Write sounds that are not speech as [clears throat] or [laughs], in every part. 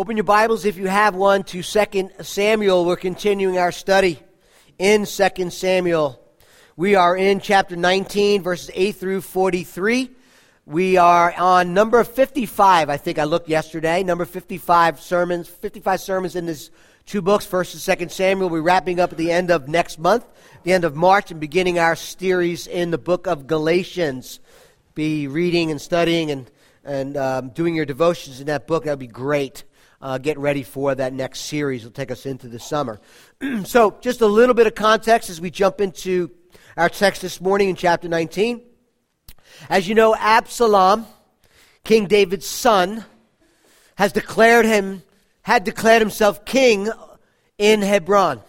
Open your Bibles if you have one to 2 Samuel. We're continuing our study in 2 Samuel. We are in chapter 19, verses 8 through 43. We are on number 55, I think I looked yesterday. Number 55 sermons, 55 sermons in this two books, 1st and 2nd Samuel. We're wrapping up at the end of next month, the end of March, and beginning our series in the book of Galatians. Be reading and studying and, and um, doing your devotions in that book. That would be great uh, get ready for that next series. It'll take us into the summer. [clears throat] so, just a little bit of context as we jump into our text this morning in chapter 19. As you know, Absalom, King David's son, has declared him, had declared himself king in Hebron.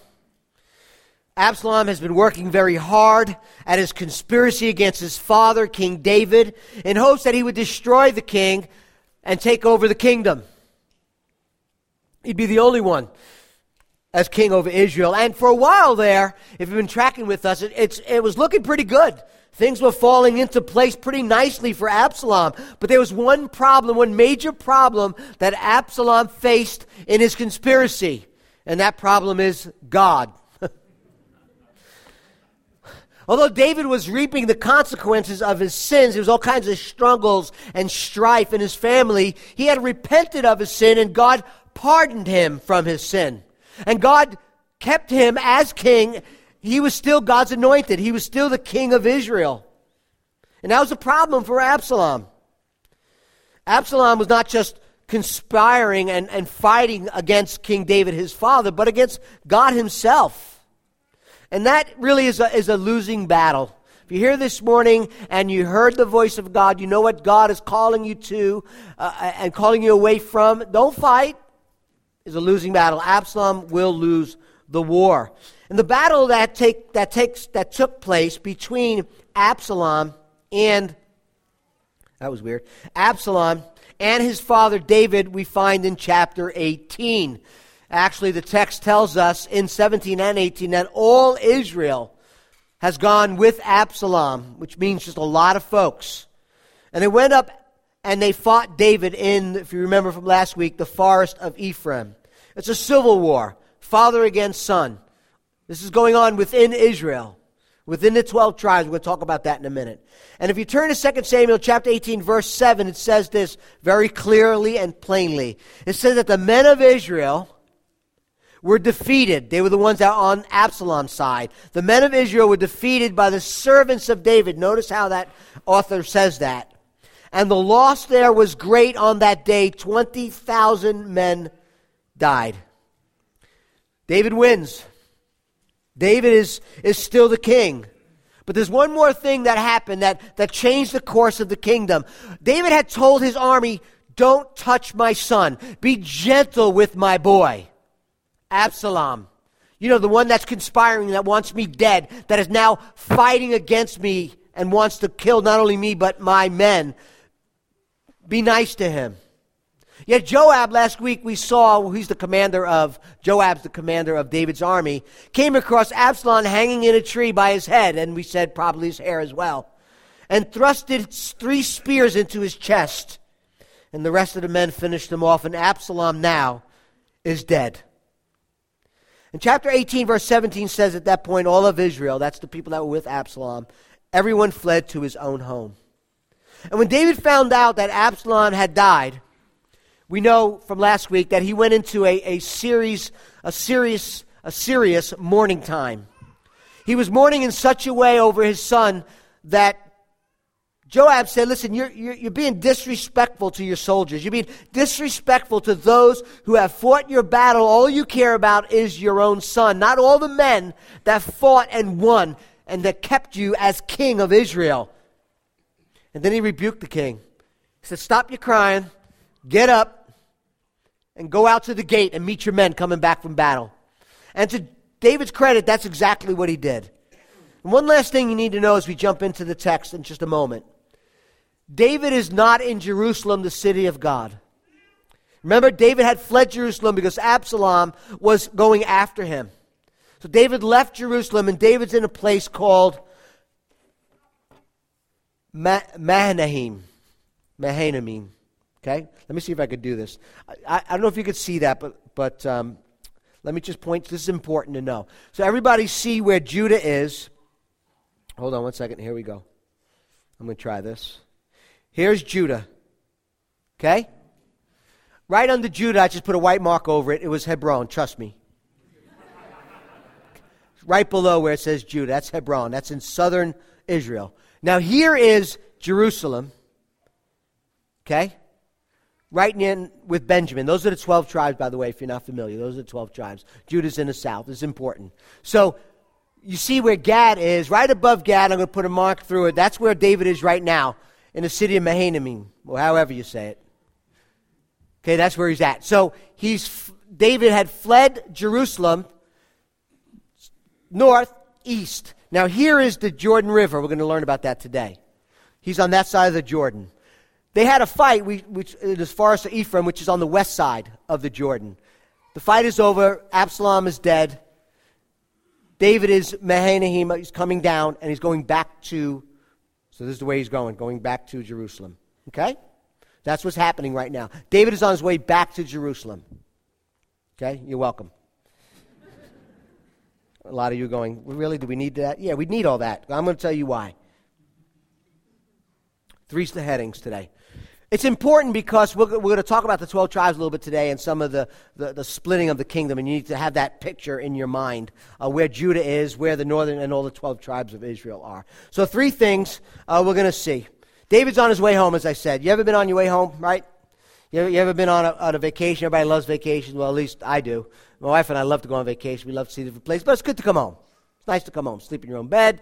Absalom has been working very hard at his conspiracy against his father, King David, in hopes that he would destroy the king and take over the kingdom. He'd be the only one as king over Israel. And for a while there, if you've been tracking with us, it, it was looking pretty good. Things were falling into place pretty nicely for Absalom. But there was one problem, one major problem that Absalom faced in his conspiracy. And that problem is God. [laughs] Although David was reaping the consequences of his sins, there was all kinds of struggles and strife in his family. He had repented of his sin, and God pardoned him from his sin. And God kept him as king. He was still God's anointed, he was still the king of Israel. And that was a problem for Absalom. Absalom was not just conspiring and, and fighting against King David, his father, but against God himself. And that really is a, is a losing battle. If you're here this morning and you heard the voice of God, you know what God is calling you to uh, and calling you away from, don't fight is a losing battle. Absalom will lose the war. And the battle that, take, that, takes, that took place between Absalom and, that was weird, Absalom and his father David, we find in chapter 18. Actually, the text tells us in 17 and 18 that all Israel has gone with Absalom, which means just a lot of folks. And they went up and they fought David in, if you remember from last week, the forest of Ephraim. It's a civil war, father against son. This is going on within Israel, within the 12 tribes. To talk about that in a minute. And if you turn to 2 Samuel chapter 18, verse 7, it says this very clearly and plainly. It says that the men of Israel were defeated. They were the ones that on Absalom's side. The men of Israel were defeated by the servants of David. Notice how that author says that. And the loss there was great on that day 20,000 men died. David wins. David is, is still the king. But there's one more thing that happened that, that changed the course of the kingdom. David had told his army, Don't touch my son. Be gentle with my boy. Absalom. You know, the one that's conspiring, that wants me dead, that is now fighting against me and wants to kill not only me, but my men. Be nice to him. Yet Joab, last week we saw, he's the commander of, Joab's the commander of David's army, came across Absalom hanging in a tree by his head, and we said probably his hair as well, and thrusted three spears into his chest. And the rest of the men finished him off, and Absalom now is dead. And chapter 18, verse 17 says at that point, all of Israel, that's the people that were with Absalom, everyone fled to his own home. And when David found out that Absalom had died, we know from last week that he went into a, a series, a serious, a serious mourning time. He was mourning in such a way over his son that Joab said, Listen, you're, you're, you're, being disrespectful to your soldiers. You're being disrespectful to those who have fought your battle. All you care about is your own son, not all the men that fought and won and that kept you as king of Israel. And then he rebuked the king. He said, Stop your crying, get up, and go out to the gate and meet your men coming back from battle. And to David's credit, that's exactly what he did. And one last thing you need to know as we jump into the text in just a moment David is not in Jerusalem, the city of God. Remember, David had fled Jerusalem because Absalom was going after him. So David left Jerusalem, and David's in a place called Mahanaim. Mahanaim. Okay? Let me see if I could do this. I, I don't know if you could see that, but, but um, let me just point. This is important to know. So, everybody see where Judah is. Hold on one second. Here we go. I'm going to try this. Here's Judah. Okay? Right under Judah, I just put a white mark over it. It was Hebron. Trust me. right below where it says Judah. That's Hebron. That's in southern Israel. Now, here is Jerusalem. Okay? Right in with Benjamin. Those are the 12 tribes, by the way, if you're not familiar. Those are the 12 tribes. Judah's in the south. It's important. So, you see where Gad is. Right above Gad, I'm going to put a mark through it. That's where David is right now, in the city of Mahanaim, or however you say it. Okay, that's where he's at. So, he's David had fled Jerusalem north, east. Now, here is the Jordan River. We're going to learn about that today. He's on that side of the Jordan. They had a fight, which is Forest of Ephraim, which is on the west side of the Jordan. The fight is over. Absalom is dead. David is Mahanaim. He's coming down, and he's going back to. So this is the way he's going, going back to Jerusalem. Okay? That's what's happening right now. David is on his way back to Jerusalem. Okay? You're welcome. A lot of you going, really? Do we need that? Yeah, we need all that. I'm going to tell you why. Three the headings today. It's important because we're, we're going to talk about the 12 tribes a little bit today and some of the, the, the, splitting of the kingdom. And you need to have that picture in your mind uh, where Judah is, where the northern and all the 12 tribes of Israel are. So, three things uh, we're going to see. David's on his way home, as I said. You ever been on your way home, right? You ever, you ever been on a, on a vacation? Everybody loves vacation. Well, at least I do. My wife and I love to go on vacation. We love to see different places, but it's good to come home. It's nice to come home. Sleep in your own bed,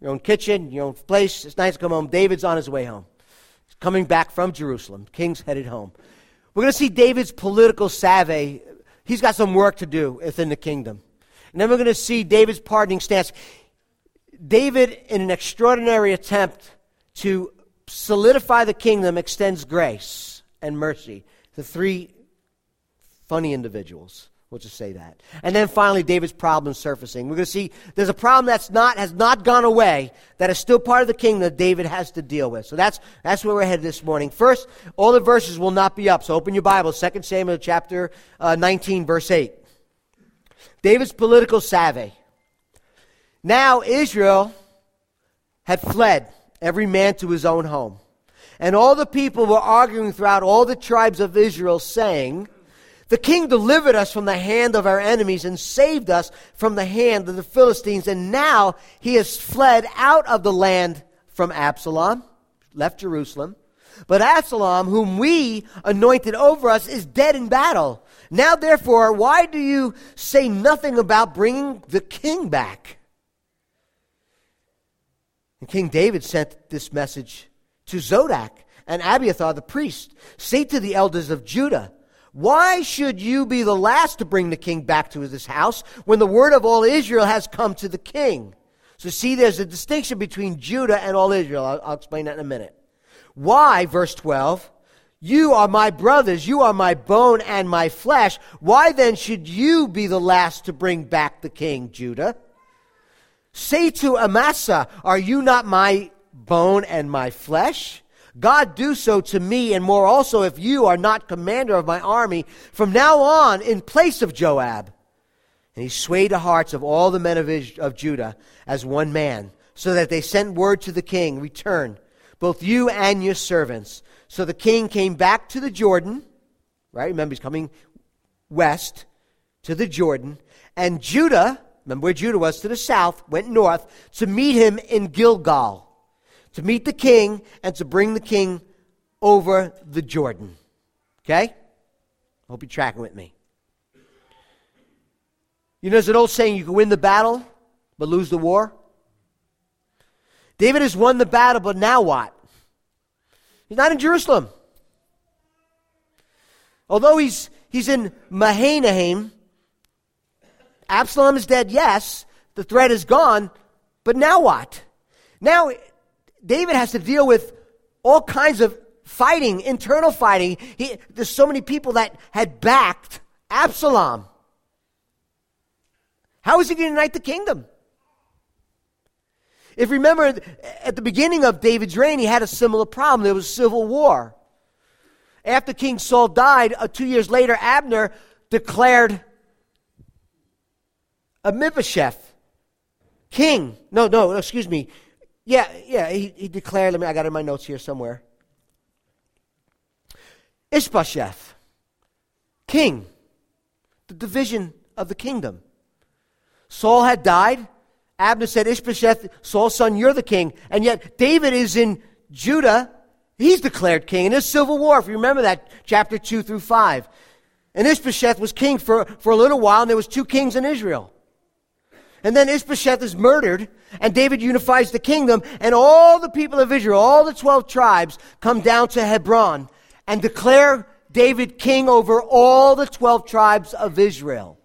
your own kitchen, your own place. It's nice to come home. David's on his way home He's coming back from Jerusalem. King's headed home. We're going to see David's political savvy. He's got some work to do within the kingdom. And then we're going to see David's pardoning stance. David, in an extraordinary attempt to solidify the kingdom, extends grace and mercy to three funny individuals. We'll just say that. And then finally, David's problem surfacing. We're going to see there's a problem that's not, has not gone away, that is still part of the kingdom that David has to deal with. So that's, that's where we're headed this morning. First, all the verses will not be up. So open your Bible, 2 Samuel chapter uh, 19, verse 8. David's political savvy. Now Israel had fled, every man to his own home. And all the people were arguing throughout all the tribes of Israel, saying, the king delivered us from the hand of our enemies and saved us from the hand of the Philistines. And now he has fled out of the land from Absalom, left Jerusalem. But Absalom, whom we anointed over us, is dead in battle. Now, therefore, why do you say nothing about bringing the king back? And King David sent this message to Zadok and Abiathar the priest. Say to the elders of Judah, why should you be the last to bring the king back to his house when the word of all Israel has come to the king? So, see, there's a distinction between Judah and all Israel. I'll, I'll explain that in a minute. Why, verse 12, you are my brothers, you are my bone and my flesh. Why then should you be the last to bring back the king, Judah? Say to Amasa, Are you not my bone and my flesh? God do so to me, and more also if you are not commander of my army from now on in place of Joab. And he swayed the hearts of all the men of, of Judah as one man, so that they sent word to the king, Return, both you and your servants. So the king came back to the Jordan, right? Remember, he's coming west to the Jordan. And Judah, remember where Judah was to the south, went north to meet him in Gilgal to meet the king and to bring the king over the Jordan. Okay? Hope you're tracking with me. You know, there's an old saying you can win the battle, but lose the war. David has won the battle, but now what? He's not in Jerusalem. Although he's, he's in Mahanaim, Absalom is dead, yes. The threat is gone, but now what? Now David has to deal with all kinds of fighting, internal fighting. He, there's so many people that had backed Absalom. How is he going to unite the kingdom? If you remember, at the beginning of David's reign, he had a similar problem. There was civil war. after King Saul died, uh, two years later, Abner declared Mephibosheth king. No, no, excuse me. Yeah, yeah, he, he declared, let me, I got in my notes here somewhere. Ishbosheth, king, the division of the kingdom. Saul had died. Abner said, Ishbosheth, Saul's son, you're the king. And yet David is in Judah. He's declared king in this civil war, if you remember that, chapter 2 through 5. And Ishbosheth was king for, for a little while, and there was two kings in Israel. And then Ishbosheth is murdered, and David unifies the kingdom, and all the people of Israel, all the 12 tribes, come down to Hebron and declare David king over all the 12 tribes of Israel.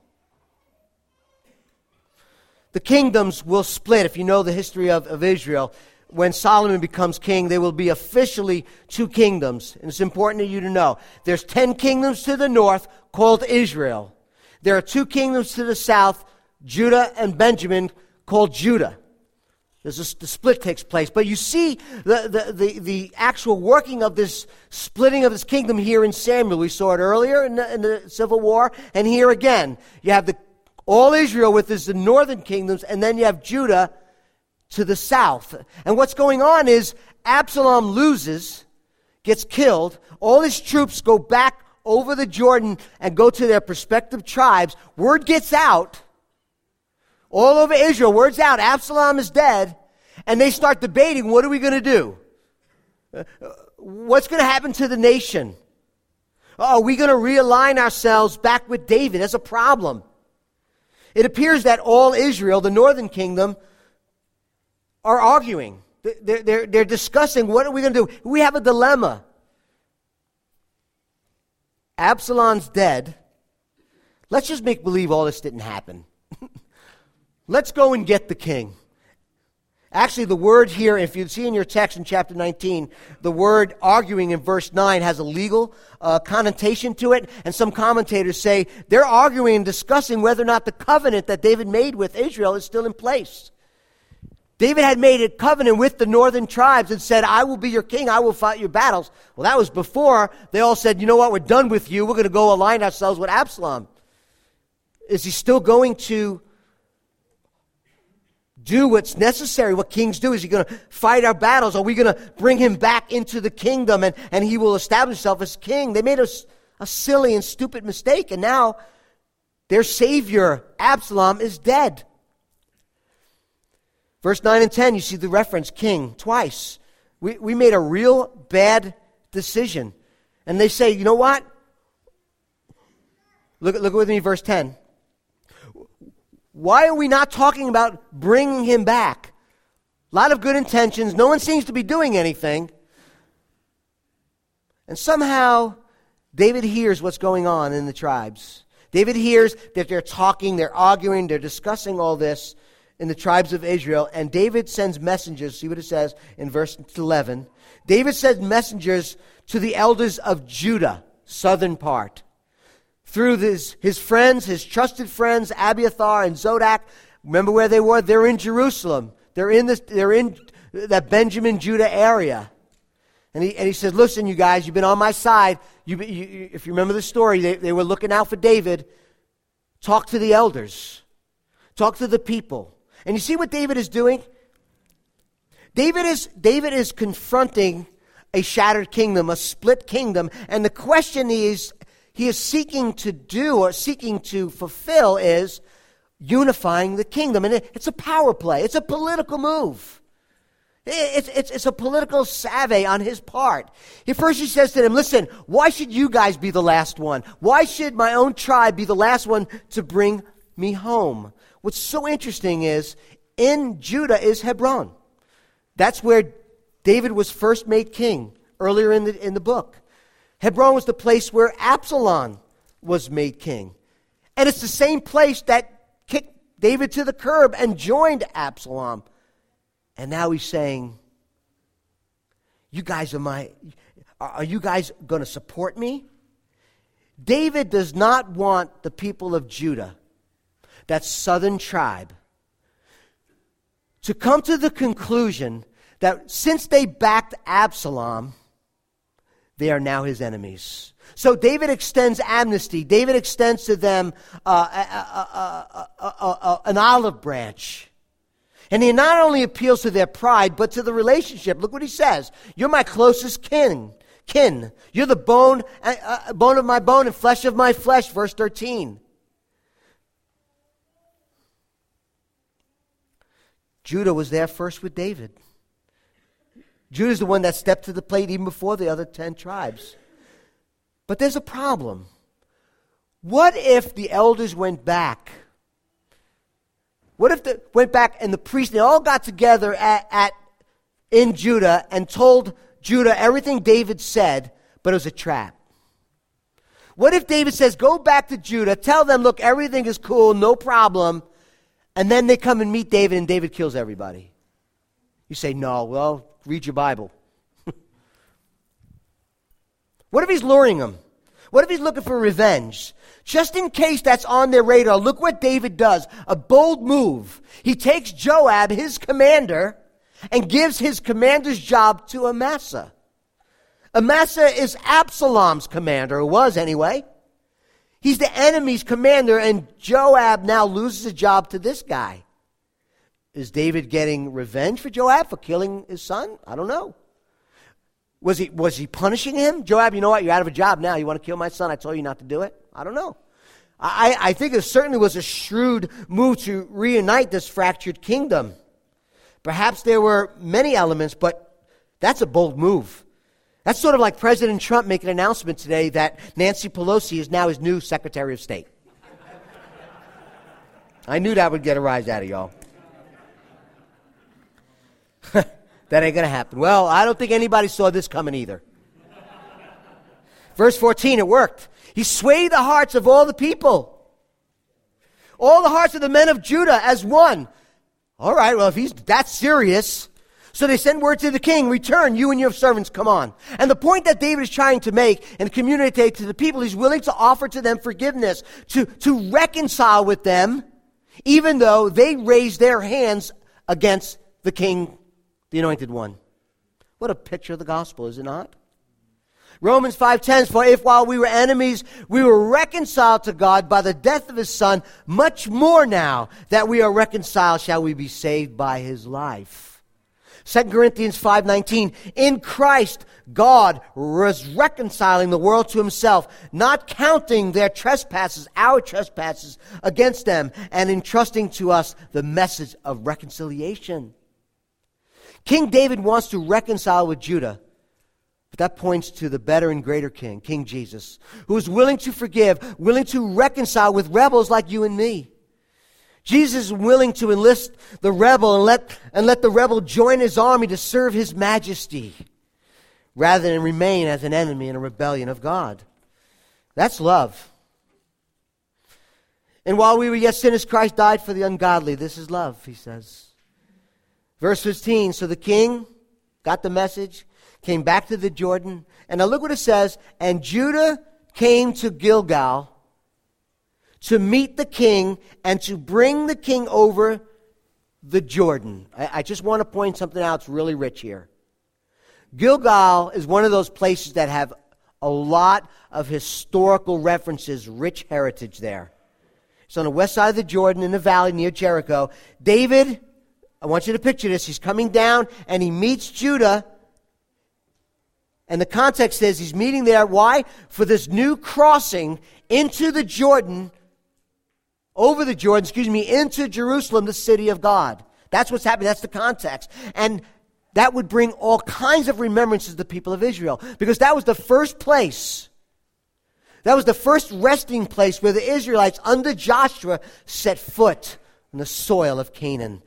The kingdoms will split, if you know the history of, of Israel. When Solomon becomes king, there will be officially two kingdoms. And it's important for you to know. There's 10 kingdoms to the north called Israel. There are two kingdoms to the south Judah and Benjamin called Judah. There's a, the split takes place. But you see the, the, the, the, actual working of this splitting of this kingdom here in Samuel. We saw it earlier in the, in the Civil War, and here again. You have the, all Israel with this, the northern kingdoms, and then you have Judah to the south. And what's going on is Absalom loses, gets killed. All his troops go back over the Jordan and go to their prospective tribes. Word gets out all over Israel. Word's out. Absalom is dead. And they start debating what are we going to do? What's going to happen to the nation? Are we going to realign ourselves back with David? That's a problem. It appears that all Israel, the northern kingdom, are arguing. They're, they're, they're discussing what are we going to do? We have a dilemma. Absalom's dead. Let's just make believe all this didn't happen. [laughs] Let's go and get the king. Actually, the word here, if you see in your text in chapter 19, the word arguing in verse 9 has a legal uh, connotation to it. And some commentators say they're arguing and discussing whether or not the covenant that David made with Israel is still in place. David had made a covenant with the northern tribes and said, I will be your king, I will fight your battles. Well, that was before they all said, you know what, we're done with you, we're going to go align ourselves with Absalom. Is he still going to do what's necessary, what kings do. Is he going to fight our battles? Are we going to bring him back into the kingdom and, and he will establish himself as king? They made a, a silly and stupid mistake, and now their savior, Absalom, is dead. Verse 9 and 10, you see the reference king twice. We, we made a real bad decision. And they say, you know what? Look, look with me, verse 10. Why are we not talking about bringing him back? A lot of good intentions. No one seems to be doing anything. And somehow, David hears what's going on in the tribes. David hears that they're talking, they're arguing, they're discussing all this in the tribes of Israel. And David sends messengers. See what it says in verse 11. David sends messengers to the elders of Judah, southern part through his, his friends, his trusted friends, Abiathar and Zadok. Remember where they were? They're in Jerusalem. They're in, this, they're in that Benjamin, Judah area. And he, and he said, Listen, you guys, you've been on my side. You, you, if you remember the story, they, they were looking out for David. Talk to the elders, talk to the people. And you see what David is doing? David is, David is confronting a shattered kingdom, a split kingdom. And the question is he is seeking to do or seeking to fulfill is unifying the kingdom. And it's a power play, it's a political move. It's, it's, it's a political savvy on his part. He first he says to them, listen, why should you guys be the last one? Why should my own tribe be the last one to bring me home? What's so interesting is in Judah is Hebron. That's where David was first made king earlier in the, in the book. Hebron was the place where Absalom was made king. And it's the same place that kicked David to the curb and joined Absalom. And now he's saying, You guys are my, are you guys going to support me? David does not want the people of Judah, that southern tribe, to come to the conclusion that since they backed Absalom, they are now his enemies. So David extends amnesty. David extends to them uh, a, a, a, an olive branch. And he not only appeals to their pride, but to the relationship. Look what he says. You're my closest kin. Kin. You're the bone, uh, uh, bone of my bone and flesh of my flesh. Verse 13. Judah was there first with David. Judah's the one that stepped to the plate even before the other 10 tribes. But there's a problem. What if the elders went back? What if they went back and the priests, they all got together at, at in Judah and told Judah everything David said, but it was a trap? What if David says, Go back to Judah, tell them, look, everything is cool, no problem, and then they come and meet David and David kills everybody? You say, No, well, read your Bible. [laughs] what if he's luring them? What if he's looking for revenge? Just in case that's on their radar, look what David does. A bold move. He takes Joab, his commander, and gives his commander's job to Amasa. Amasa is Absalom's commander, or was anyway. He's the enemy's commander, and Joab now loses a job to this guy. Is David getting revenge for Joab for killing his son? I don't know. Was he, was he punishing him? Joab, you know what? You're out of a job now. You want to kill my son? I told you not to do it. I don't know. I, I think it certainly was a shrewd move to reunite this fractured kingdom. Perhaps there were many elements, but that's a bold move. That's sort of like President Trump making an announcement today that Nancy Pelosi is now his new Secretary of State. I knew that would get a rise out of y'all. [laughs] that ain't going to happen. Well, I don't think anybody saw this coming either. Verse 14, it worked. He swayed the hearts of all the people. All the hearts of the men of Judah as one. All right, well, if he's that serious. So they send word to the king, return, you and your servants, come on. And the point that David is trying to make and communicate to the people, he's willing to offer to them forgiveness, to, to reconcile with them, even though they raised their hands against the king, the anointed one. What a picture of the gospel, is it not? Romans 5:10 for if while we were enemies we were reconciled to God by the death of his son much more now that we are reconciled shall we be saved by his life. 2 Corinthians 5:19 In Christ God was reconciling the world to himself not counting their trespasses our trespasses against them and entrusting to us the message of reconciliation. King David wants to reconcile with Judah but that points to the better and greater King, King Jesus, who is willing to forgive, willing to reconcile with rebels like you and me. Jesus is willing to enlist the rebel and let, and let the rebel join his army to serve his majesty rather than remain as an enemy in a rebellion of God. That's love. And while we were yet sinners, Christ died for the ungodly. This is love, he says. Verse 15 So the king got the message came back to the Jordan. And now look what it says. And Judah came to Gilgal to meet the king and to bring the king over the Jordan. I, I just want to point something out It's really rich here. Gilgal is one of those places that have a lot of historical references, rich heritage there. It's on the west side of the Jordan in the valley near Jericho. David, I want you to picture this. He's coming down and he meets Judah and the context says he's meeting there. Why? For this new crossing into the Jordan, over the Jordan, excuse me, into Jerusalem, the city of God. That's what's happening. That's the context. And that would bring all kinds of remembrances to the people of Israel. Because that was the first place. That was the first resting place where the Israelites, under Joshua, set foot on the soil of Canaan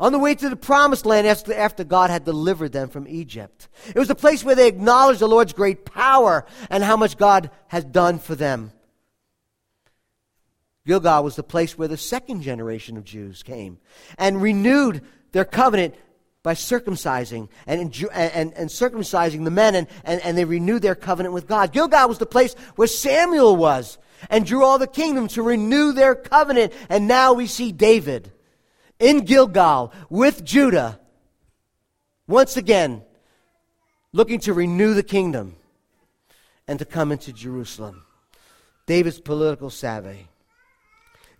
on the way to the promised land after God had delivered them from Egypt. It was the place where they acknowledged the Lord's great power and how much God has done for them. Gilgal was the place where the second generation of Jews came and renewed their covenant by circumcising and, and, and circumcising the men, and, and, and they renewed their covenant with God. Gilgal was the place where Samuel was and drew all the kingdom to renew their covenant. And now we see David in Gilgal with Judah, once again looking to renew the kingdom. and to come into Jerusalem. David's political savvy.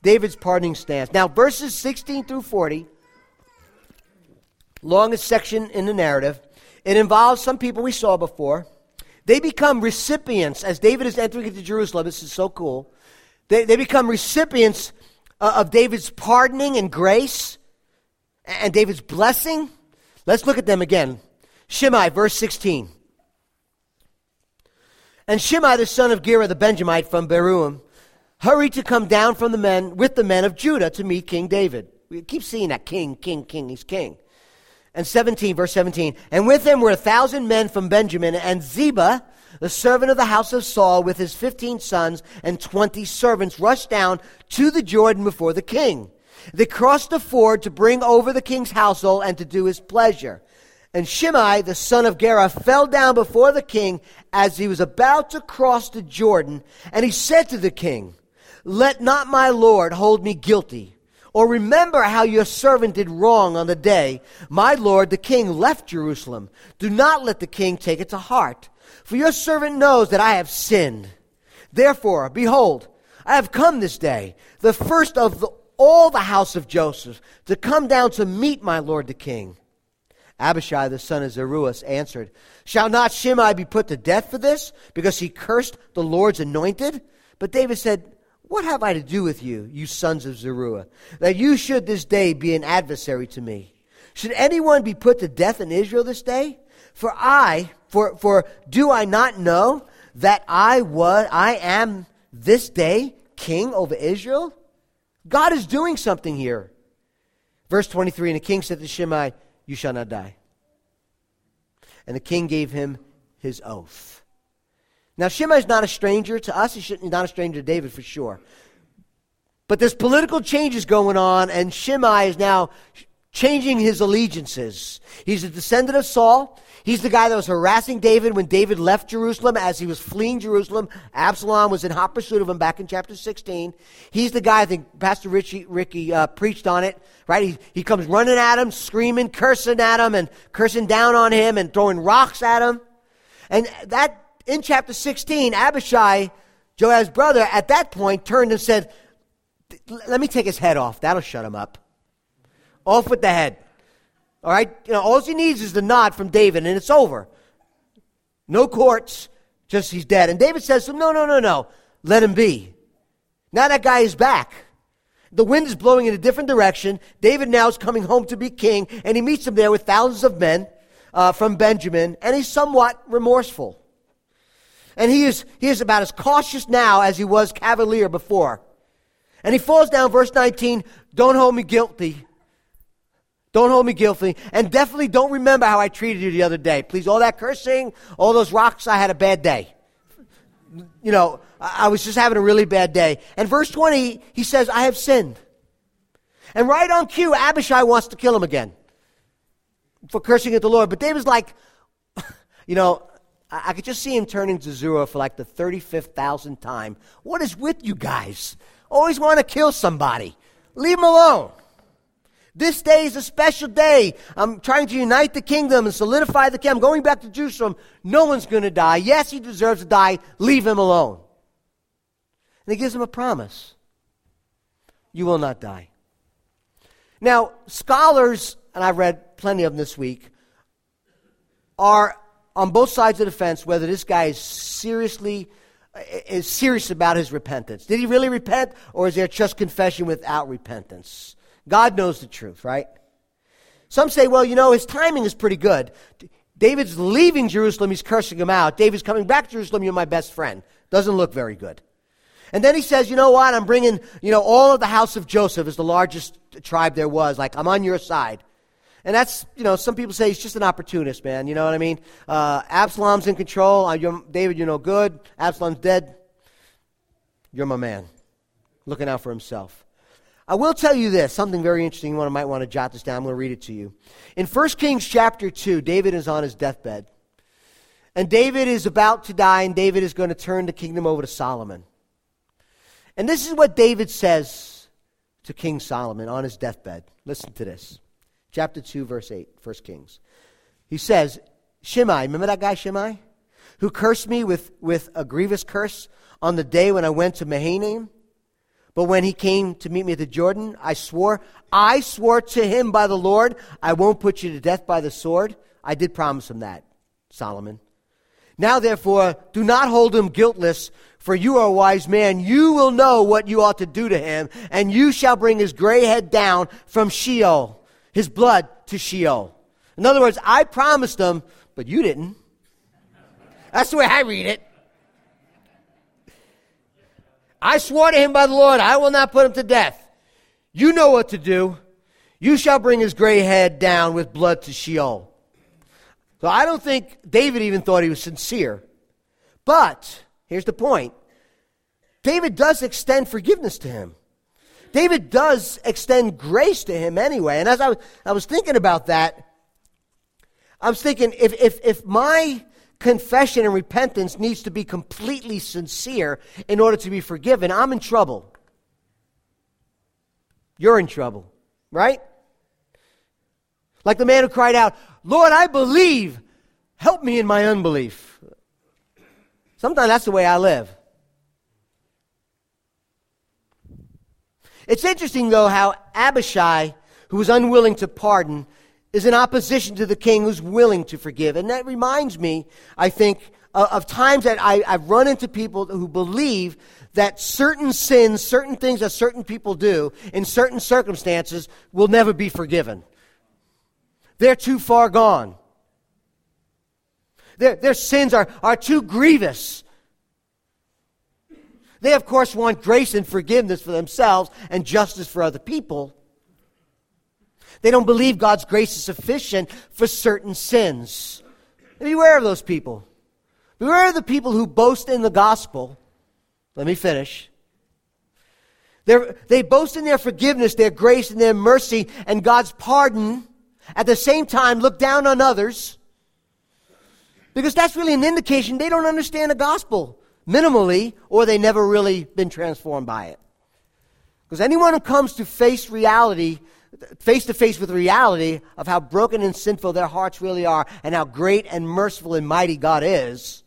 David's pardoning stance. Now, verses 16 through 40, longest section in the narrative, it involves some people we saw before. They become recipients as David is entering into Jerusalem. This is so cool. They, they become recipients uh, of David's pardoning and grace and David's blessing. Let's look at them again. Shimei, verse 16. And Shimei, the son of Gera the Benjamite from Bahurim, hurried to come down from the men with the men of Judah to meet King David. We keep seeing that king, king, king, he's king. And 17, verse 17. And with him were a thousand men from Benjamin, and Ziba, the servant of the house of Saul, with his fifteen sons and twenty servants, rushed down to the Jordan before the king. They crossed the ford to bring over the king's household and to do his pleasure. And Shimei, the son of Gera, fell down before the king as he was about to cross the Jordan, and he said to the king, Let not my lord hold me guilty. Or remember how your servant did wrong on the day my lord the king left Jerusalem. Do not let the king take it to heart. For your servant knows that I have sinned. Therefore, behold, I have come this day, the first of the, all the house of Joseph, to come down to meet my lord the king. Abishai the son of Zeruiah answered, Shall not Shimei be put to death for this, because he cursed the Lord's anointed? But David said, What have I to do with you, you sons of Zeruiah, that you should this day be an adversary to me? Should anyone be put to death in Israel this day? For I, for, for do I not know that I was, I am this day king over Israel? God is doing something here. Verse 23, and the king said to Shimei, you shall not die. And the king gave him his oath. Now, Shimei is not a stranger to us. He's not a stranger to David for sure. But there's political changes going on, and Shimei is now changing his allegiances. He's a descendant of Saul. He's the guy that was harassing David when David left Jerusalem as he was fleeing Jerusalem. Absalom was in hot pursuit of him back in chapter 16. He's the guy, I think Pastor Richie, Ricky uh, preached on it, right? He, he comes running at him, screaming, cursing at him, and cursing down on him, and throwing rocks at him. And that, in chapter 16, Abishai, Joab's brother, at that point turned and said, Let me take his head off. That'll shut him up. Off with the head. All right? You know, all he needs is the nod from David, and it's over. No courts, just he's dead. And David says, No, no, no, no. Let him be. Now that guy is back. The wind is blowing in a different direction. David now is coming home to be king, and he meets him there with thousands of men uh, from Benjamin, and he's somewhat remorseful. And he is, he is about as cautious now as he was cavalier before. And he falls down, verse 19, Don't hold me guilty don't hold me guilty. And definitely don't remember how I treated you the other day. Please, all that cursing, all those rocks, I had a bad day. You know, I was just having a really bad day. And verse 20, he says, I have sinned. And right on cue, Abishai wants to kill him again for cursing at the Lord. But David's like, [laughs] you know, I, could just see him turning to Zeruiah for like the 35th thousand time. What is with you guys? Always want to kill somebody. Leave him alone. This day is a special day. I'm trying to unite the kingdom and solidify the kingdom. I'm going back to Jerusalem. No one's going to die. Yes, he deserves to die. Leave him alone. And he gives him a promise you will not die. Now, scholars, and I've read plenty of them this week, are on both sides of the fence whether this guy is seriously uh, is serious about his repentance. Did he really repent, or is there just confession without repentance? God knows the truth, right? Some say, well, you know, his timing is pretty good. David's leaving Jerusalem, he's cursing him out. David's coming back to Jerusalem, you're my best friend. Doesn't look very good. And then he says, you know what, I'm bringing, you know, all of the house of Joseph is the largest tribe there was. Like, I'm on your side. And that's, you know, some people say he's just an opportunist, man. You know what I mean? Uh, Absalom's in control. Uh, you're, David, you're no good. Absalom's dead. You're my man. Looking out for himself. I will tell you this, something very interesting. You might want to jot this down. I'm going to read it to you. In 1 Kings chapter 2, David is on his deathbed. And David is about to die, and David is going to turn the kingdom over to Solomon. And this is what David says to King Solomon on his deathbed. Listen to this. Chapter 2, verse 8, 1 Kings. He says, Shimei, remember that guy Shimei? who cursed me with, with a grievous curse on the day when I went to Mahanaim? But when he came to meet me at the Jordan, I swore, I swore to him by the Lord, I won't put you to death by the sword. I did promise him that, Solomon. Now, therefore, do not hold him guiltless, for you are a wise man. You will know what you ought to do to him, and you shall bring his gray head down from Sheol, his blood to Sheol. In other words, I promised him, but you didn't. That's the way I read it. I swore to him by the Lord, I will not put him to death. You know what to do. You shall bring his gray head down with blood to Sheol. So I don't think David even thought he was sincere. But here's the point David does extend forgiveness to him. David does extend grace to him anyway. And as I was, I was thinking about that, I was thinking if, if, if my confession and repentance needs to be completely sincere in order to be forgiven, I'm in trouble. You're in trouble, right? Like the man who cried out, Lord, I believe, help me in my unbelief. Sometimes that's the way I live. It's interesting, though, how Abishai, who was unwilling to pardon, is in opposition to the king who's willing to forgive. And that reminds me, I think, of, times that I, I've run into people who believe that certain sins, certain things that certain people do in certain circumstances will never be forgiven. They're too far gone. Their, their sins are, are too grievous. They, of course, want grace and forgiveness for themselves and justice for other people. They don't believe God's grace is sufficient for certain sins. Beware of those people. Beware of the people who boast in the gospel. Let me finish. They're, they boast in their forgiveness, their grace, and their mercy, and God's pardon. At the same time, look down on others. Because that's really an indication they don't understand the gospel minimally, or they never really been transformed by it. Because anyone who comes to face reality face to face with reality of how broken and sinful their hearts really are and how great and merciful and mighty God is,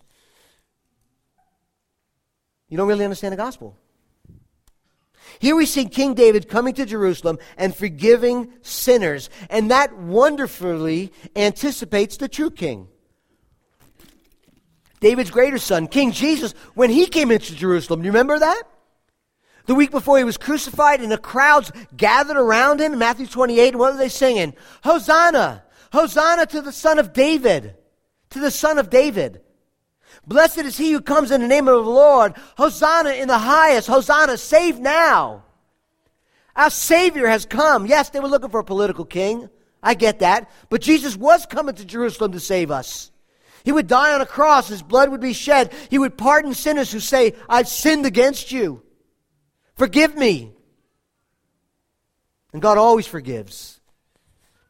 you don't really understand the gospel. Here we see King David coming to Jerusalem and forgiving sinners, and that wonderfully anticipates the true king. David's greater son, King Jesus, when he came into Jerusalem, do you remember that? The week before he was crucified, and the crowds gathered around him in Matthew 28. And what are they singing? Hosanna! Hosanna to the Son of David! To the Son of David! Blessed is he who comes in the name of the Lord. Hosanna in the highest. Hosanna, save now. Our Savior has come. Yes, they were looking for a political king. I get that. But Jesus was coming to Jerusalem to save us. He would die on a cross. His blood would be shed. He would pardon sinners who say, I've sinned against you. Forgive me. And God always forgives,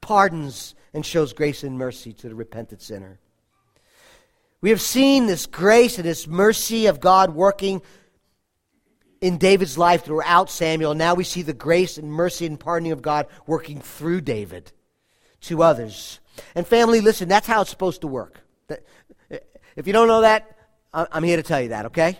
pardons, and shows grace and mercy to the repentant sinner. We have seen this grace and this mercy of God working in David's life throughout Samuel. Now we see the grace and mercy and pardoning of God working through David to others. And family, listen, that's how it's supposed to work. If you don't know that, I'm here to tell you that, okay?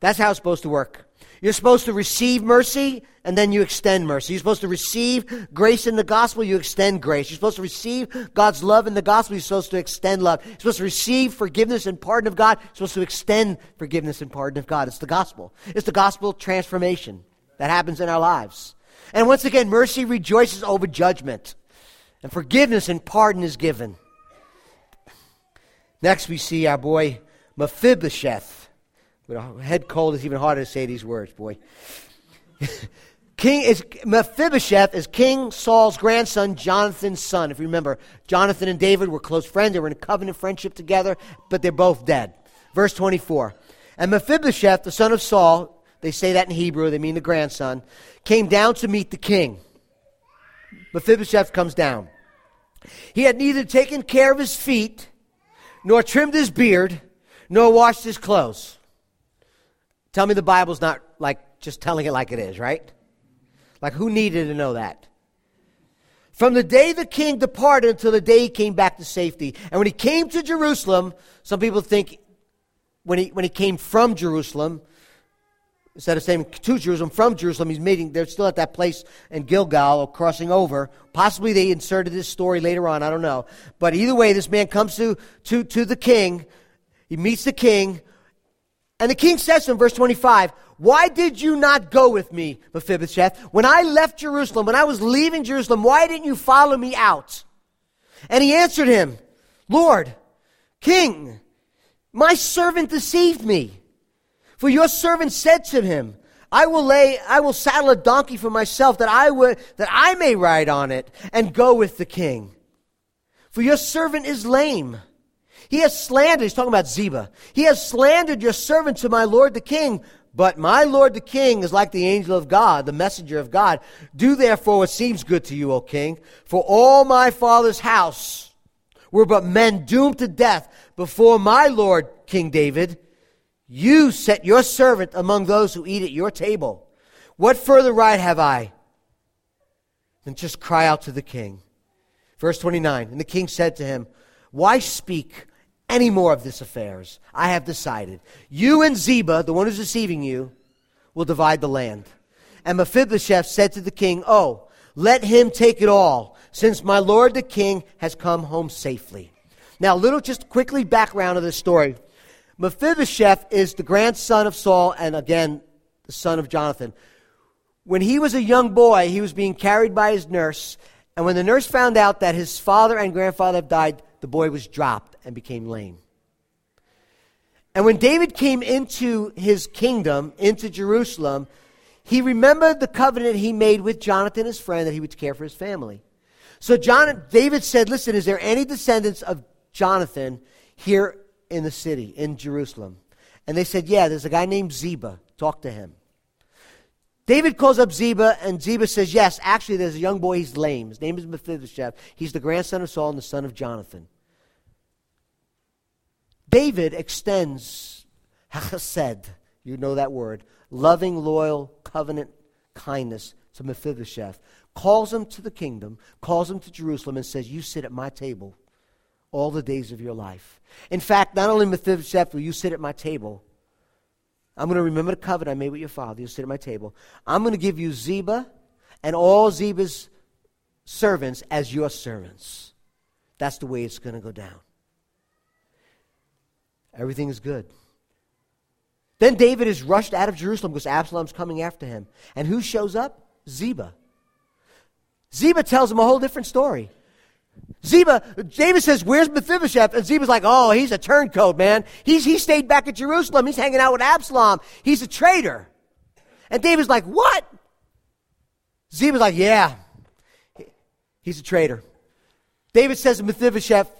That's how it's supposed to work. You're supposed to receive mercy and then you extend mercy. You're supposed to receive grace in the gospel, you extend grace. You're supposed to receive God's love in the gospel, you're supposed to extend love. You're supposed to receive forgiveness and pardon of God, you're supposed to extend forgiveness and pardon of God. It's the gospel. It's the gospel transformation that happens in our lives. And once again, mercy rejoices over judgment, and forgiveness and pardon is given. Next, we see our boy Mephibosheth. With a head cold, it's even harder to say these words, boy. [laughs] King is Mephibosheth is King Saul's grandson, Jonathan's son. If you remember, Jonathan and David were close friends. They were in a covenant friendship together, but they're both dead. Verse 24. And Mephibosheth, the son of Saul, they say that in Hebrew, they mean the grandson, came down to meet the king. Mephibosheth comes down. He had neither taken care of his feet, nor trimmed his beard, nor washed his clothes. Tell me the Bible's not like just telling it like it is, right? Like who needed to know that? From the day the king departed until the day he came back to safety. And when he came to Jerusalem, some people think when he, when he came from Jerusalem, instead of saying to Jerusalem, from Jerusalem, he's meeting, they're still at that place in Gilgal or crossing over. Possibly they inserted this story later on, I don't know. But either way, this man comes to, to, to the king, he meets the king, and the king says to him, verse 25, Why did you not go with me, Mephibosheth? When I left Jerusalem, when I was leaving Jerusalem, why didn't you follow me out? And he answered him, Lord, King, my servant deceived me. For your servant said to him, I will lay, I will saddle a donkey for myself that I would, that I may ride on it and go with the king. For your servant is lame. He has slandered, he's talking about Ziba. He has slandered your servant to my lord the king. But my lord the king is like the angel of God, the messenger of God. Do therefore what seems good to you, O king. For all my father's house were but men doomed to death before my lord King David. You set your servant among those who eat at your table. What further right have I than just cry out to the king? Verse 29 And the king said to him, Why speak any more of this affairs? I have decided. You and Ziba, the one who's deceiving you, will divide the land. And Mephibosheth said to the king, Oh, let him take it all, since my lord the king has come home safely. Now, little just quickly background of this story. Mephibosheth is the grandson of Saul and again, the son of Jonathan. When he was a young boy, he was being carried by his nurse, and when the nurse found out that his father and grandfather had died, the boy was dropped and became lame. And when David came into his kingdom, into Jerusalem, he remembered the covenant he made with Jonathan, his friend, that he would care for his family. So John, David said, Listen, is there any descendants of Jonathan here in the city, in Jerusalem? And they said, Yeah, there's a guy named Ziba. Talk to him. David calls up Ziba, and Ziba says, Yes, actually, there's a young boy, he's lame. His name is Mephibosheth. He's the grandson of Saul and the son of Jonathan. David extends chesed, you know that word, loving, loyal, covenant kindness to Mephibosheth, calls him to the kingdom, calls him to Jerusalem, and says, You sit at my table all the days of your life. In fact, not only Mephibosheth will you sit at my table, I'm going to remember the covenant I made with your father. You'll sit at my table. I'm going to give you Ziba and all Ziba's servants as your servants. That's the way it's going to go down. Everything is good. Then David is rushed out of Jerusalem because Absalom's coming after him. And who shows up? Ziba. Ziba tells him a whole different story. Ziba, David says, Where's Mephibosheth? And Ziba's like, Oh, he's a turncoat, man. He's, he stayed back at Jerusalem. He's hanging out with Absalom. He's a traitor. And David's like, What? Ziba's like, Yeah, he's a traitor. David says to Mephibosheth,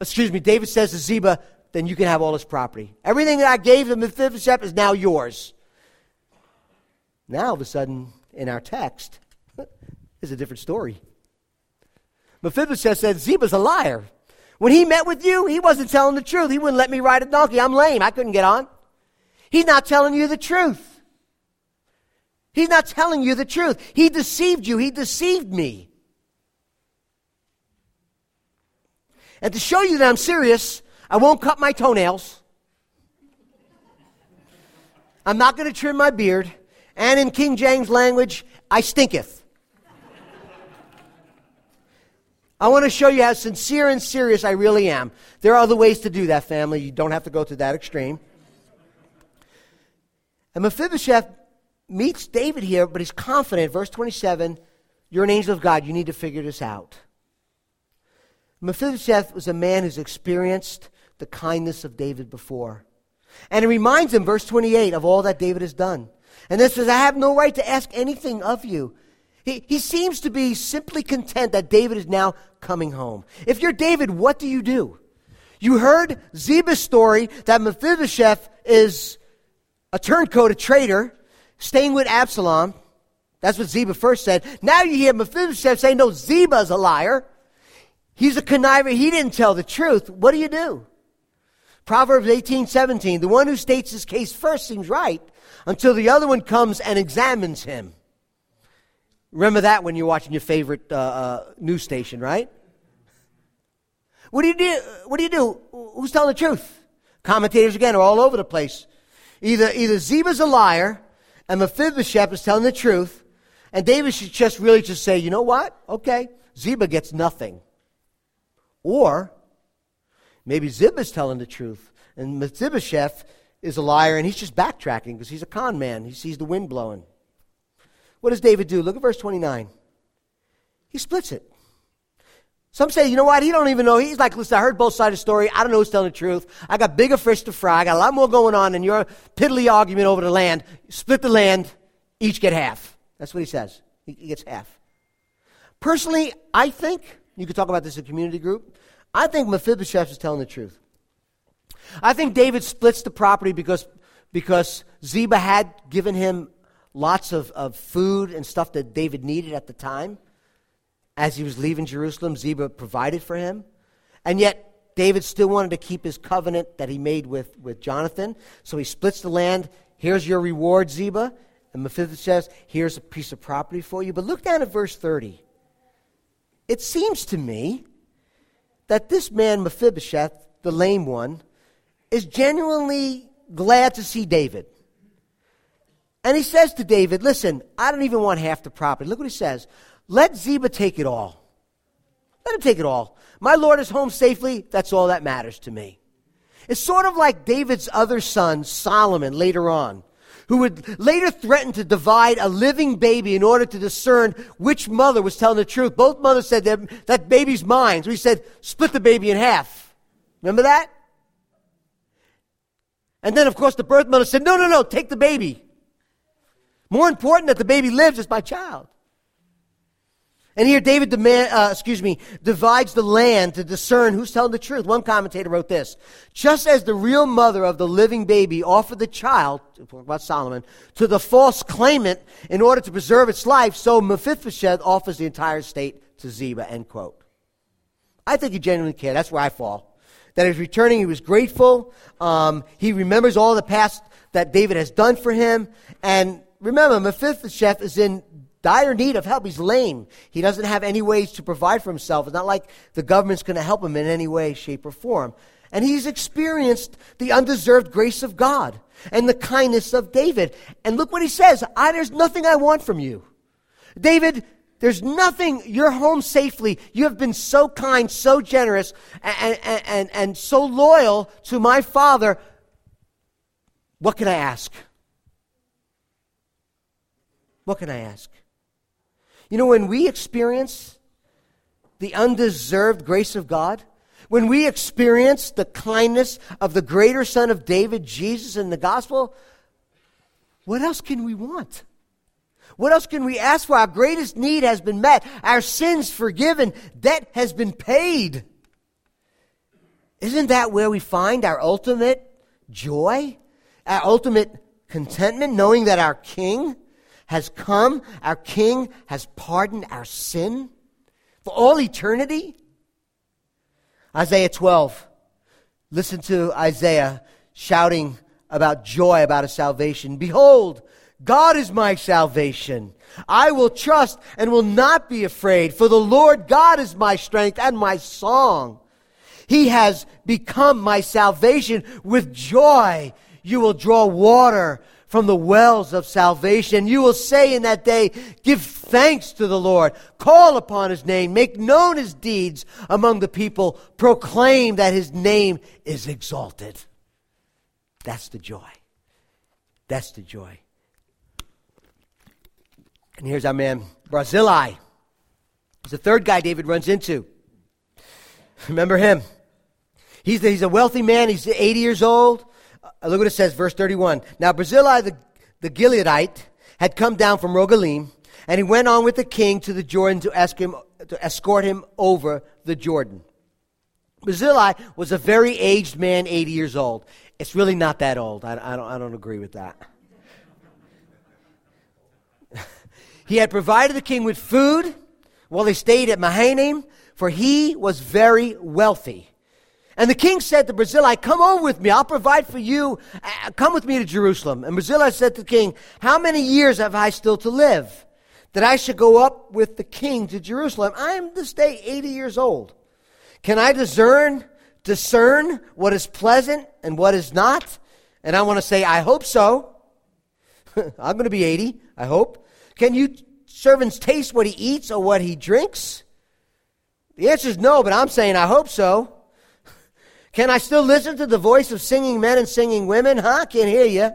excuse me, David says to Ziba, Then you can have all his property. Everything that I gave to Mephibosheth is now yours. Now, all of a sudden, in our text, [laughs] is a different story. Mephibosheth said, Ziba's a liar. When he met with you, he wasn't telling the truth. He wouldn't let me ride a donkey. I'm lame. I couldn't get on. He's not telling you the truth. He's not telling you the truth. He deceived you. He deceived me. And to show you that I'm serious, I won't cut my toenails. I'm not going to trim my beard. And in King James language, I stinketh. I want to show you how sincere and serious I really am. There are other ways to do that, family. You don't have to go to that extreme. And Mephibosheth meets David here, but he's confident. Verse 27 You're an angel of God. You need to figure this out. Mephibosheth was a man who's experienced the kindness of David before. And it reminds him, verse 28, of all that David has done. And this says, I have no right to ask anything of you he, he seems to be simply content that David is now coming home. If you're David, what do you do? You heard Ziba's story that Mephibosheth is a turncoat, a traitor, staying with Absalom. That's what Ziba first said. Now you hear Mephibosheth say, no, Ziba's a liar. He's a conniver. He didn't tell the truth. What do you do? Proverbs 18, 17. The one who states his case first seems right until the other one comes and examines him. Remember that when you're watching your favorite uh, uh, news station, right? What do you do? What do you do? Who's telling the truth? Commentators, again, are all over the place. Either, either Ziba's a liar and Mephibosheth is telling the truth, and David should just really just say, you know what? Okay, Ziba gets nothing. Or maybe Ziba's telling the truth, and Mephibosheth is a liar, and he's just backtracking because he's a con man. He sees the wind blowing. What does David do? Look at verse 29. He splits it. Some say, you know what? He don't even know. He's like, listen, I heard both sides of the story. I don't know who's telling the truth. I got bigger fish to fry. I got a lot more going on than your piddly argument over the land. Split the land. Each get half. That's what he says. He, gets half. Personally, I think, you could talk about this in a community group, I think Mephibosheth is telling the truth. I think David splits the property because, because Ziba had given him lots of, of food and stuff that David needed at the time as he was leaving Jerusalem, Ziba provided for him. And yet, David still wanted to keep his covenant that he made with, with Jonathan. So he splits the land. Here's your reward, Ziba. And Mephibosheth says, Here's a piece of property for you. But look down at verse 30. It seems to me that this man, Mephibosheth, the lame one, is genuinely glad to see David. And he says to David, Listen, I don't even want half the property. Look what he says. Let Ziba take it all. Let him take it all. My Lord is home safely. That's all that matters to me. It's sort of like David's other son, Solomon, later on, who would later threaten to divide a living baby in order to discern which mother was telling the truth. Both mothers said that, that baby's mine. So he said, split the baby in half. Remember that? And then, of course, the birth mother said, no, no, no, take the baby. More important that the baby lives is my child. And here David demand, uh, excuse me, divides the land to discern who's telling the truth. One commentator wrote this. Just as the real mother of the living baby offered the child, about Solomon, to the false claimant in order to preserve its life, so Mephibosheth offers the entire state to Ziba, end quote. I think he genuinely cared. That's where I fall. That he's returning, he was grateful. Um, he remembers all the past that David has done for him. And remember, Mephibosheth is in dire need of help. He's lame. He doesn't have any ways to provide for himself. It's not like the government's going to help him in any way, shape, or form. And he's experienced the undeserved grace of God and the kindness of David. And look what he says I, There's nothing I want from you. David, there's nothing, you're home safely. You have been so kind, so generous, and, and, and, and so loyal to my father. What can I ask? What can I ask? You know, when we experience the undeserved grace of God, when we experience the kindness of the greater Son of David, Jesus, in the gospel, what else can we want? What else can we ask for? Our greatest need has been met. Our sins forgiven. Debt has been paid. Isn't that where we find our ultimate joy? Our ultimate contentment, knowing that our King has come, our King has pardoned our sin for all eternity? Isaiah 12. Listen to Isaiah shouting about joy, about a salvation. Behold, God is my salvation. I will trust and will not be afraid, for the Lord God is my strength and my song. He has become my salvation. With joy, you will draw water from the wells of salvation. You will say in that day, Give thanks to the Lord, call upon his name, make known his deeds among the people, proclaim that his name is exalted. That's the joy. That's the joy. And here's our man, Barzillai. He's the third guy David runs into. Remember him? He's, he's a wealthy man. He's 80 years old. Uh, look what it says, verse 31. Now, Barzillai the, the Gileadite had come down from Rogelim, and he went on with the king to the Jordan to, ask him, to escort him over the Jordan. Barzillai was a very aged man, 80 years old. It's really not that old. I, I, don't, I don't agree with that. [laughs] he had provided the king with food while they stayed at Mahanaim, for he was very wealthy. And the king said to Barzillai, Come over with me, I'll provide for you. Uh, come with me to Jerusalem. And Barzillai said to the king, How many years have I still to live? That I should go up with the king to Jerusalem. I am this day 80 years old. Can I discern discern what is pleasant and what is not? And I want to say, I hope so. [laughs] I'm going to be 80, I hope. Can you servants taste what he eats or what he drinks? The answer is no, but I'm saying I hope so. Can I still listen to the voice of singing men and singing women? Huh? Can't hear you.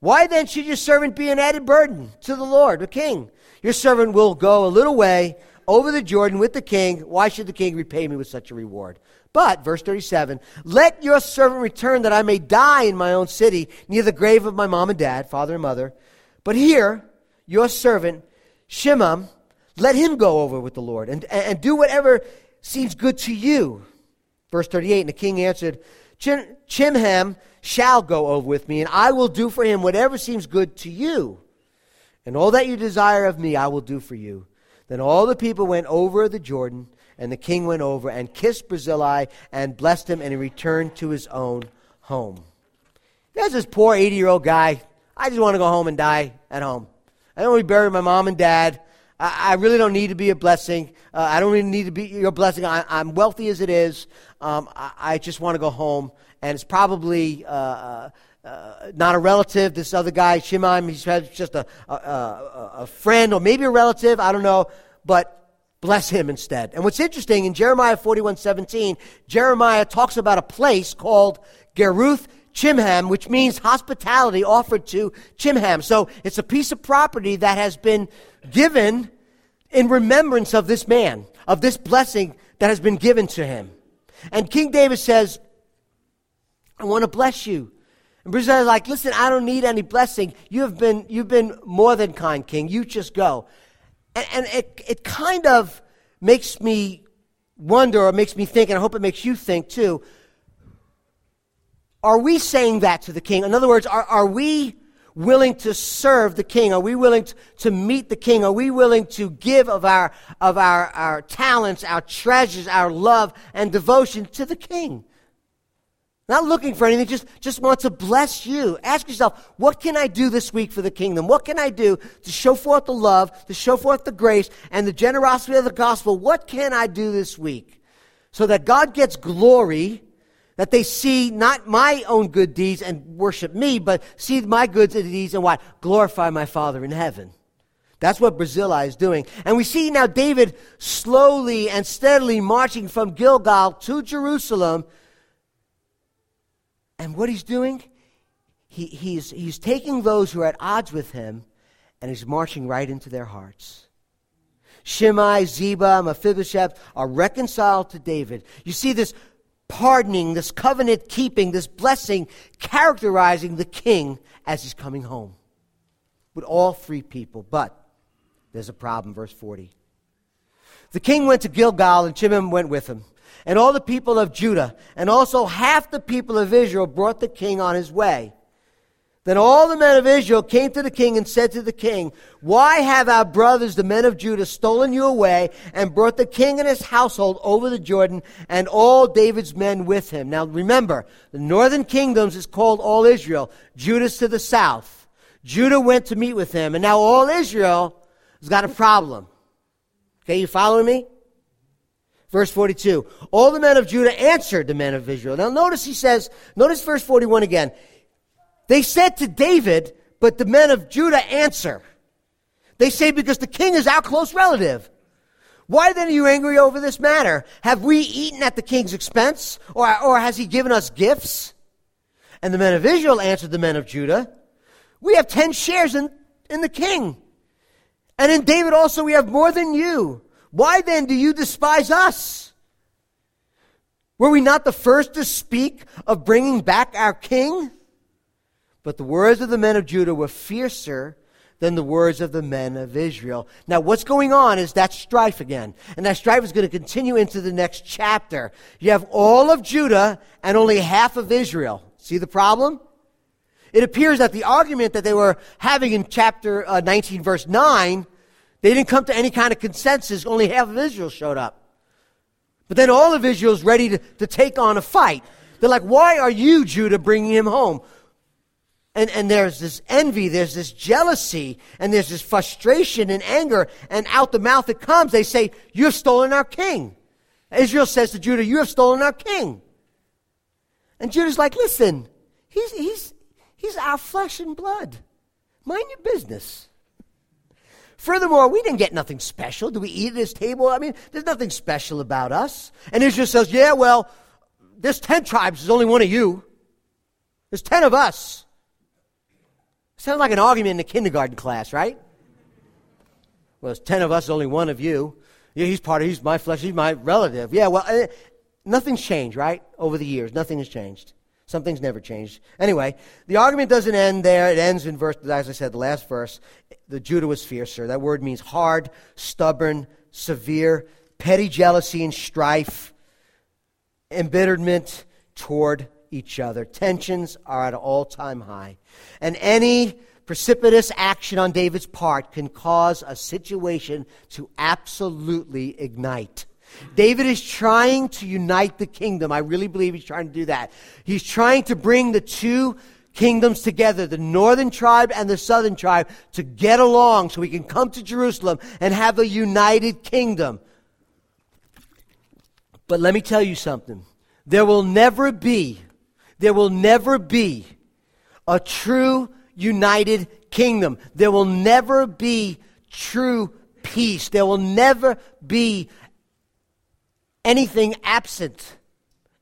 Why then should your servant be an added burden to the Lord, the king? Your servant will go a little way over the Jordan with the king. Why should the king repay me with such a reward? But, verse 37, let your servant return that I may die in my own city, near the grave of my mom and dad, father and mother. But here, your servant, Shimei, let him go over with the Lord and, and do whatever seems good to you. Verse 38, and the king answered, Chimham shall go over with me, and I will do for him whatever seems good to you. And all that you desire of me, I will do for you. Then all the people went over the Jordan, and the king went over and kissed Barzillai and blessed him, and he returned to his own home. There's this poor 80 year old guy. I just want to go home and die at home. I don't want to bury my mom and dad. I, really don't need to be a blessing. Uh, I don't really need to be your blessing. I, am wealthy as it is. Um, I, I, just want to go home. And it's probably. Uh, uh uh, not a relative. This other guy, Shimon, he's just a, a, a, a friend or maybe a relative. I don't know. But bless him instead. And what's interesting in Jeremiah 41 17, Jeremiah talks about a place called Geruth Chimham, which means hospitality offered to Chimham. So it's a piece of property that has been given in remembrance of this man, of this blessing that has been given to him. And King David says, I want to bless you. And Bruce is like, listen, I don't need any blessing. You have been, you've been more than kind, King. You just go. And, and it, it kind of makes me wonder or makes me think, and I hope it makes you think too. Are we saying that to the king? In other words, are, are we willing to serve the king? Are we willing to, to meet the king? Are we willing to give of our, of our, our talents, our treasures, our love and devotion to the king? Not looking for anything, just, just want to bless you. Ask yourself, what can I do this week for the kingdom? What can I do to show forth the love, to show forth the grace, and the generosity of the gospel? What can I do this week? So that God gets glory, that they see not my own good deeds and worship me, but see my good deeds and what? Glorify my Father in heaven. That's what Barzillai is doing. And we see now David slowly and steadily marching from Gilgal to Jerusalem and what he's doing, he, he's, he's taking those who are at odds with him and he's marching right into their hearts. Shimei, Ziba, Mephibosheth are reconciled to David. You see this pardoning, this covenant keeping, this blessing characterizing the king as he's coming home. With all three people. But there's a problem, verse 40. The king went to Gilgal and Chimham went with him and all the people of Judah, and also half the people of Israel brought the king on his way. Then all the men of Israel came to the king and said to the king, Why have our brothers, the men of Judah, stolen you away and brought the king and his household over the Jordan and all David's men with him? Now remember, the northern kingdoms is called all Israel. Judah's to the south. Judah went to meet with him, and now all Israel has got a problem. Okay, you following me? Verse 42. All the men of Judah answered the men of Israel. Now notice he says, notice verse 41 again. They said to David, but the men of Judah answer. They say, because the king is our close relative. Why then are you angry over this matter? Have we eaten at the king's expense? Or, or has he given us gifts? And the men of Israel answered the men of Judah, We have ten shares in, in the king. And in David also we have more than you. Why then do you despise us? Were we not the first to speak of bringing back our king? But the words of the men of Judah were fiercer than the words of the men of Israel. Now, what's going on is that strife again. And that strife is going to continue into the next chapter. You have all of Judah and only half of Israel. See the problem? It appears that the argument that they were having in chapter uh, 19, verse 9, they didn't come to any kind of consensus. Only half of Israel showed up. But then all of Israel's ready to, to take on a fight. They're like, why are you, Judah, bringing him home? And, and there's this envy, there's this jealousy, and there's this frustration and anger, and out the mouth it comes. They say, You have stolen our king. Israel says to Judah, You have stolen our king. And Judah's like, listen, he's, he's, he's our flesh and blood. Mind your business. Furthermore, we didn't get nothing special. Do we eat at his table? I mean, there's nothing special about us. And Israel says, yeah, well, there's 10 tribes, there's only one of you. There's 10 of us. Sounds like an argument in a kindergarten class, right? Well, it's 10 of us, only one of you. Yeah, he's part of, he's my flesh, he's my relative. Yeah, well, uh, nothing's changed, right? Over the years, nothing has changed. Something's never changed. Anyway, the argument doesn't end there. It ends in verse, as I said, the last verse. The Judah was fiercer. That word means hard, stubborn, severe, petty jealousy and strife, embitterment toward each other. Tensions are at an all time high. And any precipitous action on David's part can cause a situation to absolutely ignite. David is trying to unite the kingdom. I really believe he's trying to do that. He's trying to bring the two kingdoms together, the northern tribe and the southern tribe, to get along so we can come to Jerusalem and have a united kingdom. But let me tell you something. There will never be, there will never be a true united kingdom. There will never be true peace. There will never be anything absent,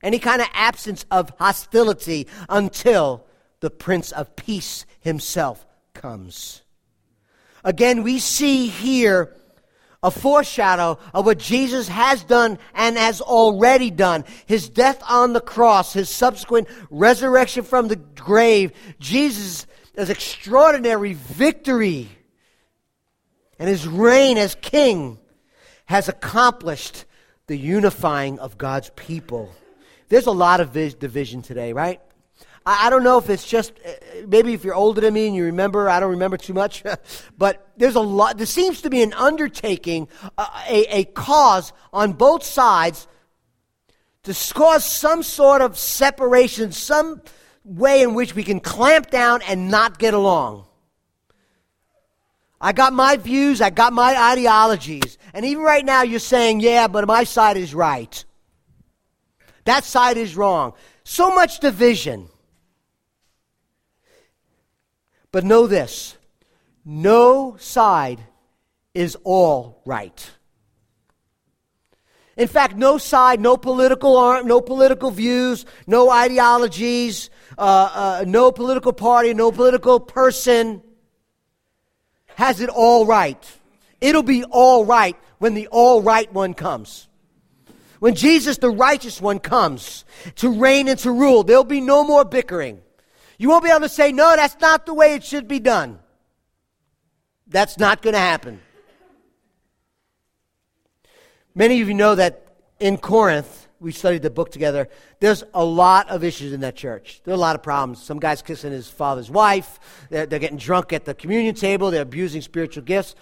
any kind of absence of hostility until the Prince of Peace himself comes. Again, we see here a foreshadow of what Jesus has done and has already done. His death on the cross, his subsequent resurrection from the grave, Jesus' extraordinary victory, and his reign as king has accomplished the unifying of God's people. There's a lot of division today, right? I, I don't know if it's just uh, maybe if you're older than me and you remember. I don't remember too much, [laughs] but there's a lot. There seems to be an undertaking, uh, a, a cause on both sides to cause some sort of separation, some way in which we can clamp down and not get along. I got my views, I got my ideologies. And even right now, you're saying, yeah, but my side is right. That side is wrong. So much division. But know this no side is all right. In fact, no side, no political arm, no political views, no ideologies, uh, uh, no political party, no political person has it all right. It'll be all right when the all right one comes. When Jesus, the righteous one, comes to reign and to rule, there'll be no more bickering. You won't be able to say, no, that's not the way it should be done. That's not going to happen. Many of you know that in Corinth, we studied the book together. There's a lot of issues in that church. There are a lot of problems. Some guy's kissing his father's wife. They're, they're getting drunk at the communion table. They're abusing spiritual gifts.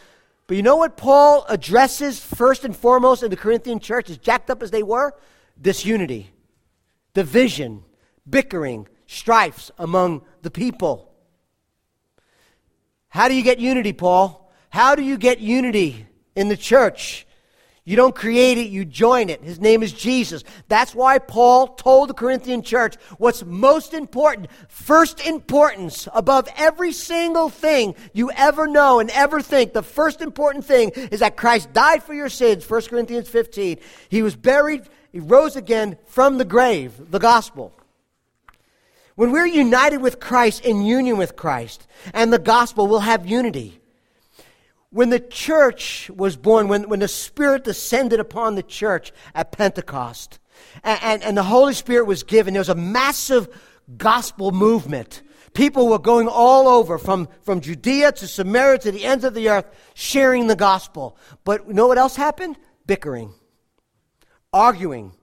But you know what Paul addresses first and foremost in the Corinthian church, as jacked up as they were? Disunity, division, bickering, strifes among the people. How do you get unity, Paul? How do you get unity in the church? You don't create it, you join it. His name is Jesus. That's why Paul told the Corinthian church what's most important, first importance above every single thing you ever know and ever think. The first important thing is that Christ died for your sins, 1 Corinthians 15. He was buried, he rose again from the grave, the gospel. When we're united with Christ, in union with Christ, and the gospel, we'll have unity. When the church was born, when, when the Spirit descended upon the church at Pentecost, and, and, and the Holy Spirit was given, there was a massive gospel movement. People were going all over, from, from Judea to Samaria to the ends of the earth, sharing the gospel. But you know what else happened? Bickering, arguing,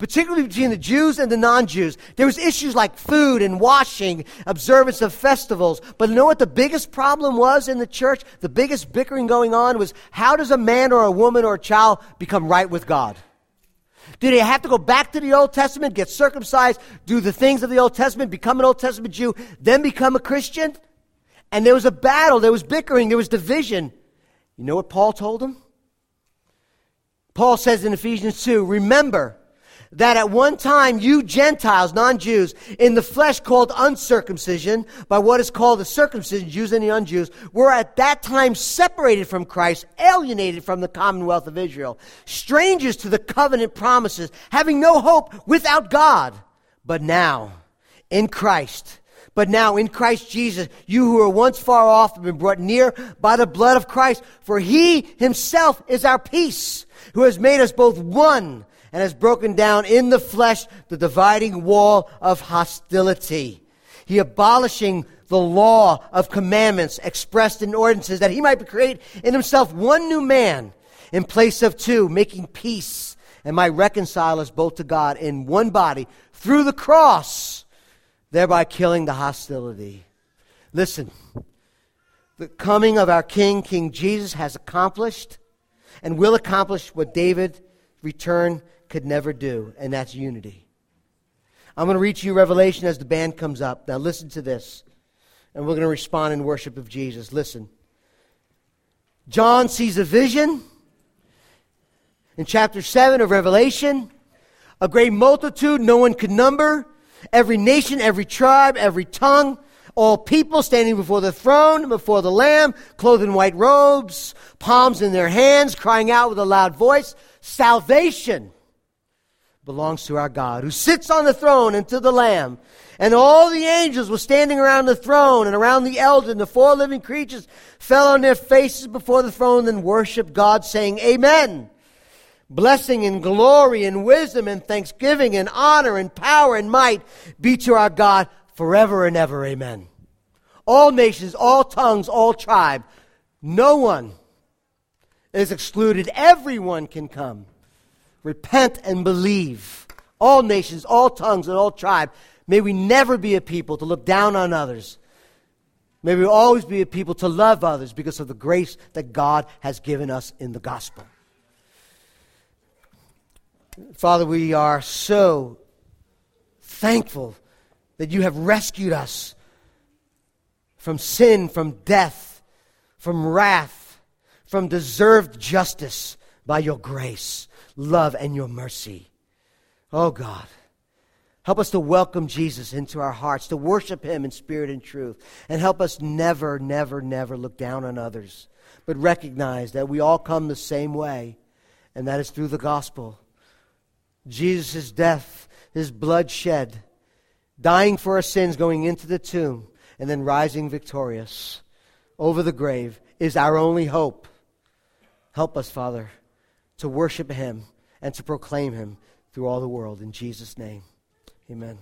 particularly between the Jews and the non-Jews. There was issues like food and washing, observance of festivals. But you know what the biggest problem was in the church? The biggest bickering going on was how does a man or a woman or a child become right with God? Did he have to go back to the Old Testament, get circumcised, do the things of the Old Testament, become an Old Testament Jew, then become a Christian? And there was a battle, there was bickering, there was division. You know what Paul told them? Paul says in Ephesians 2 Remember that at one time you Gentiles, non-Jews, in the flesh called uncircumcision, by what is called the circumcision, Jews and the unJews, were at that time separated from Christ, alienated from the commonwealth of Israel, strangers to the covenant promises, having no hope without God. But now, in Christ, but now in Christ Jesus, you who were once far off have been brought near by the blood of Christ, for he himself is our peace, who has made us both one and has broken down in the flesh the dividing wall of hostility. He abolishing the law of commandments expressed in ordinances that he might create in himself one new man in place of two, making peace and might reconcile us both to God in one body through the cross thereby killing the hostility. Listen, the coming of our King, King Jesus, has accomplished and will accomplish what David's return could never do, and that's unity. I'm going to read to you Revelation as the band comes up. Now, listen to this, and we're going to respond in worship of Jesus. Listen. John sees a vision in chapter 7 of Revelation, a great multitude no one could number Every nation, every tribe, every tongue, all people standing before the throne, before the Lamb, clothed in white robes, palms in their hands, crying out with a loud voice, Salvation belongs to our God, who sits on the throne and to the Lamb. And all the angels were standing around the throne and around the elder, and the four living creatures fell on their faces before the throne and worshiped God, saying, Amen. Blessing and glory and wisdom and thanksgiving and honor and power and might be to our God forever and ever. Amen. All nations, all tongues, all tribe, no one is excluded. Everyone can come. Repent and believe. All nations, all tongues, and all tribe. May we never be a people to look down on others. May we always be a people to love others because of the grace that God has given us in the gospel. Father, we are so thankful that you have rescued us from sin, from death, from wrath, from deserved justice by your grace, love, and your mercy. Oh God, help us to welcome Jesus into our hearts, to worship him in spirit and truth, and help us never, never, never look down on others, but recognize that we all come the same way, and that is through the gospel. Jesus' death, his blood shed, dying for our sins, going into the tomb, and then rising victorious over the grave is our only hope. Help us, Father, to worship him and to proclaim him through all the world. In Jesus' name, amen.